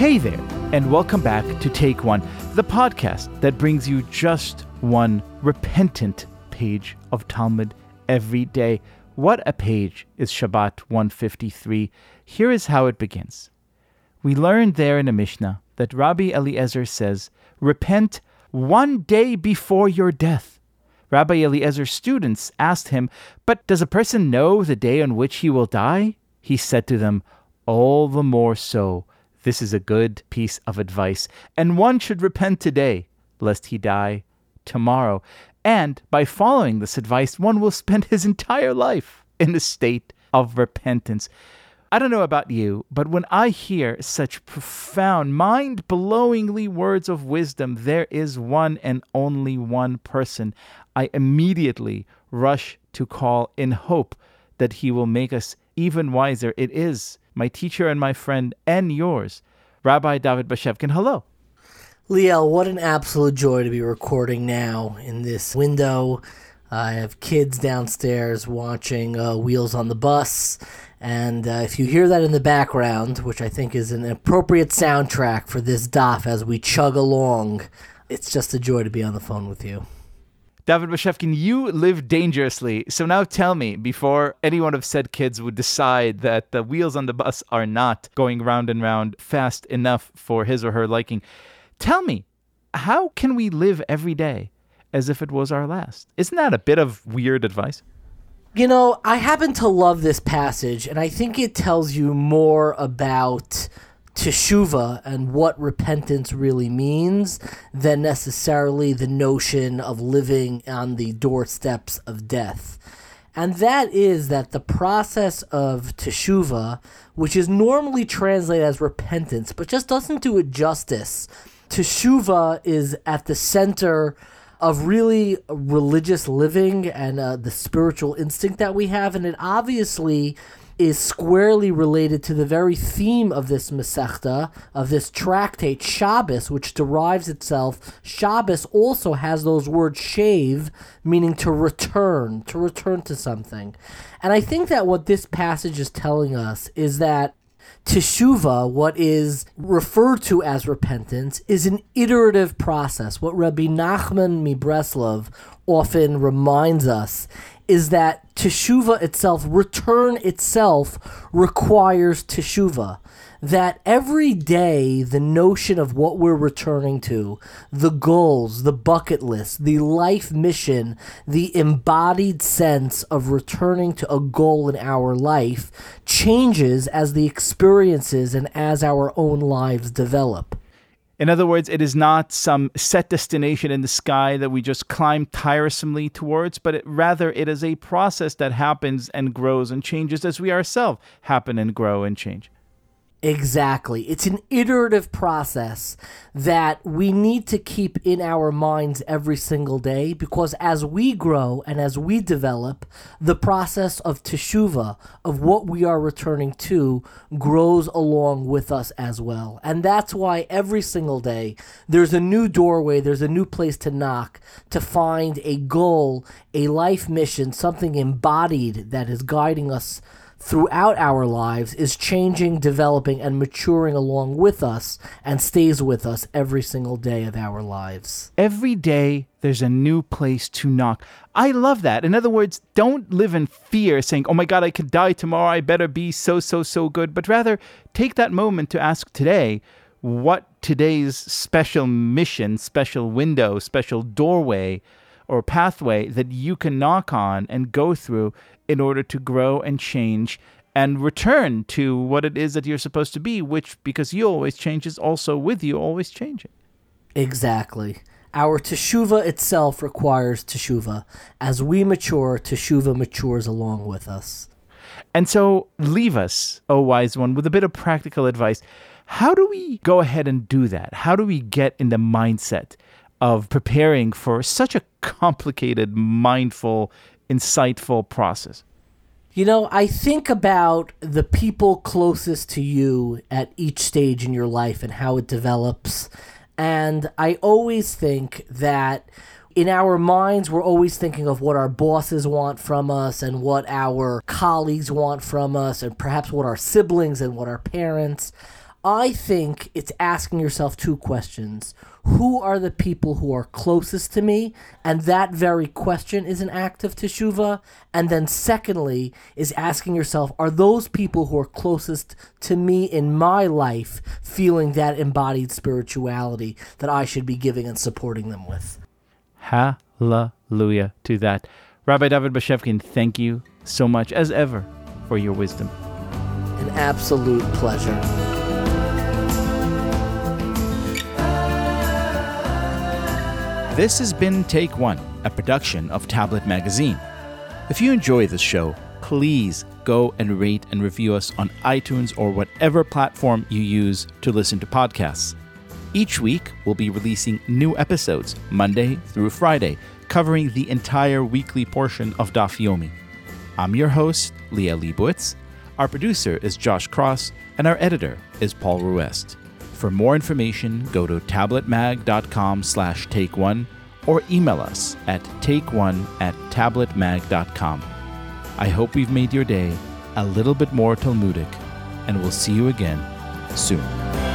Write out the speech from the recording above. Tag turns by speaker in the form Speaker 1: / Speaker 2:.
Speaker 1: Hey there, and welcome back to Take One, the podcast that brings you just one repentant page of Talmud every day. What a page is Shabbat 153. Here is how it begins. We learned there in the Mishnah that Rabbi Eliezer says, Repent one day before your death. Rabbi Eliezer's students asked him, But does a person know the day on which he will die? He said to them, All the more so. This is a good piece of advice, and one should repent today, lest he die tomorrow. And by following this advice, one will spend his entire life in a state of repentance. I don't know about you, but when I hear such profound, mind blowingly words of wisdom, there is one and only one person I immediately rush to call in hope that he will make us even wiser. It is my teacher and my friend and yours, Rabbi David Bashevkin. Hello.
Speaker 2: Liel, what an absolute joy to be recording now in this window. I have kids downstairs watching uh, Wheels on the Bus. And uh, if you hear that in the background, which I think is an appropriate soundtrack for this DAF as we chug along, it's just a joy to be on the phone with you.
Speaker 1: David Bashevkin, you live dangerously. So now tell me, before anyone of said kids would decide that the wheels on the bus are not going round and round fast enough for his or her liking, Tell me, how can we live every day as if it was our last? Isn't that a bit of weird advice?
Speaker 2: You know, I happen to love this passage, and I think it tells you more about teshuva and what repentance really means than necessarily the notion of living on the doorsteps of death. And that is that the process of teshuva, which is normally translated as repentance, but just doesn't do it justice teshuva is at the center of really religious living and uh, the spiritual instinct that we have, and it obviously is squarely related to the very theme of this Masechta, of this tractate, Shabbos, which derives itself. Shabbos also has those words shave, meaning to return, to return to something. And I think that what this passage is telling us is that Teshuva, what is referred to as repentance, is an iterative process. What Rabbi Nachman Mibreslov often reminds us is that teshuva itself, return itself, requires teshuva that every day the notion of what we're returning to, the goals, the bucket list, the life mission, the embodied sense of returning to a goal in our life changes as the experiences and as our own lives develop.
Speaker 1: In other words, it is not some set destination in the sky that we just climb tiresomely towards, but it, rather it is a process that happens and grows and changes as we ourselves happen and grow and change.
Speaker 2: Exactly. It's an iterative process that we need to keep in our minds every single day because as we grow and as we develop, the process of teshuva, of what we are returning to, grows along with us as well. And that's why every single day there's a new doorway, there's a new place to knock to find a goal, a life mission, something embodied that is guiding us throughout our lives is changing, developing, and maturing along with us and stays with us every single day of our lives.
Speaker 1: Every day, there's a new place to knock. I love that. In other words, don't live in fear saying, oh my God, I could die tomorrow. I better be so, so, so good. But rather, take that moment to ask today what today's special mission, special window, special doorway or pathway that you can knock on and go through in order to grow and change and return to what it is that you're supposed to be, which, because you always change, is also with you always changing.
Speaker 2: Exactly. Our teshuva itself requires teshuva. As we mature, teshuva matures along with us.
Speaker 1: And so, leave us, O wise one, with a bit of practical advice. How do we go ahead and do that? How do we get in the mindset of preparing for such a complicated, mindful, insightful process?
Speaker 2: You know, I think about the people closest to you at each stage in your life and how it develops. And I always think that in our minds, we're always thinking of what our bosses want from us and what our colleagues want from us, and perhaps what our siblings and what our parents. I think it's asking yourself two questions. Who are the people who are closest to me? And that very question is an act of teshuva. And then, secondly, is asking yourself, are those people who are closest to me in my life feeling that embodied spirituality that I should be giving and supporting them with?
Speaker 1: Hallelujah to that. Rabbi David Bashevkin, thank you so much, as ever, for your wisdom.
Speaker 2: An absolute pleasure.
Speaker 1: This has been Take One, a production of Tablet Magazine. If you enjoy this show, please go and rate and review us on iTunes or whatever platform you use to listen to podcasts. Each week, we'll be releasing new episodes, Monday through Friday, covering the entire weekly portion of Daf Yomi. I'm your host, Liel Leibovitz. Our producer is Josh Cross, and our editor is Paul Ruest. For more information, go to tabletmag.com slash take one or email us at takeone at tabletmag.com. I hope we've made your day a little bit more Talmudic, and we'll see you again soon.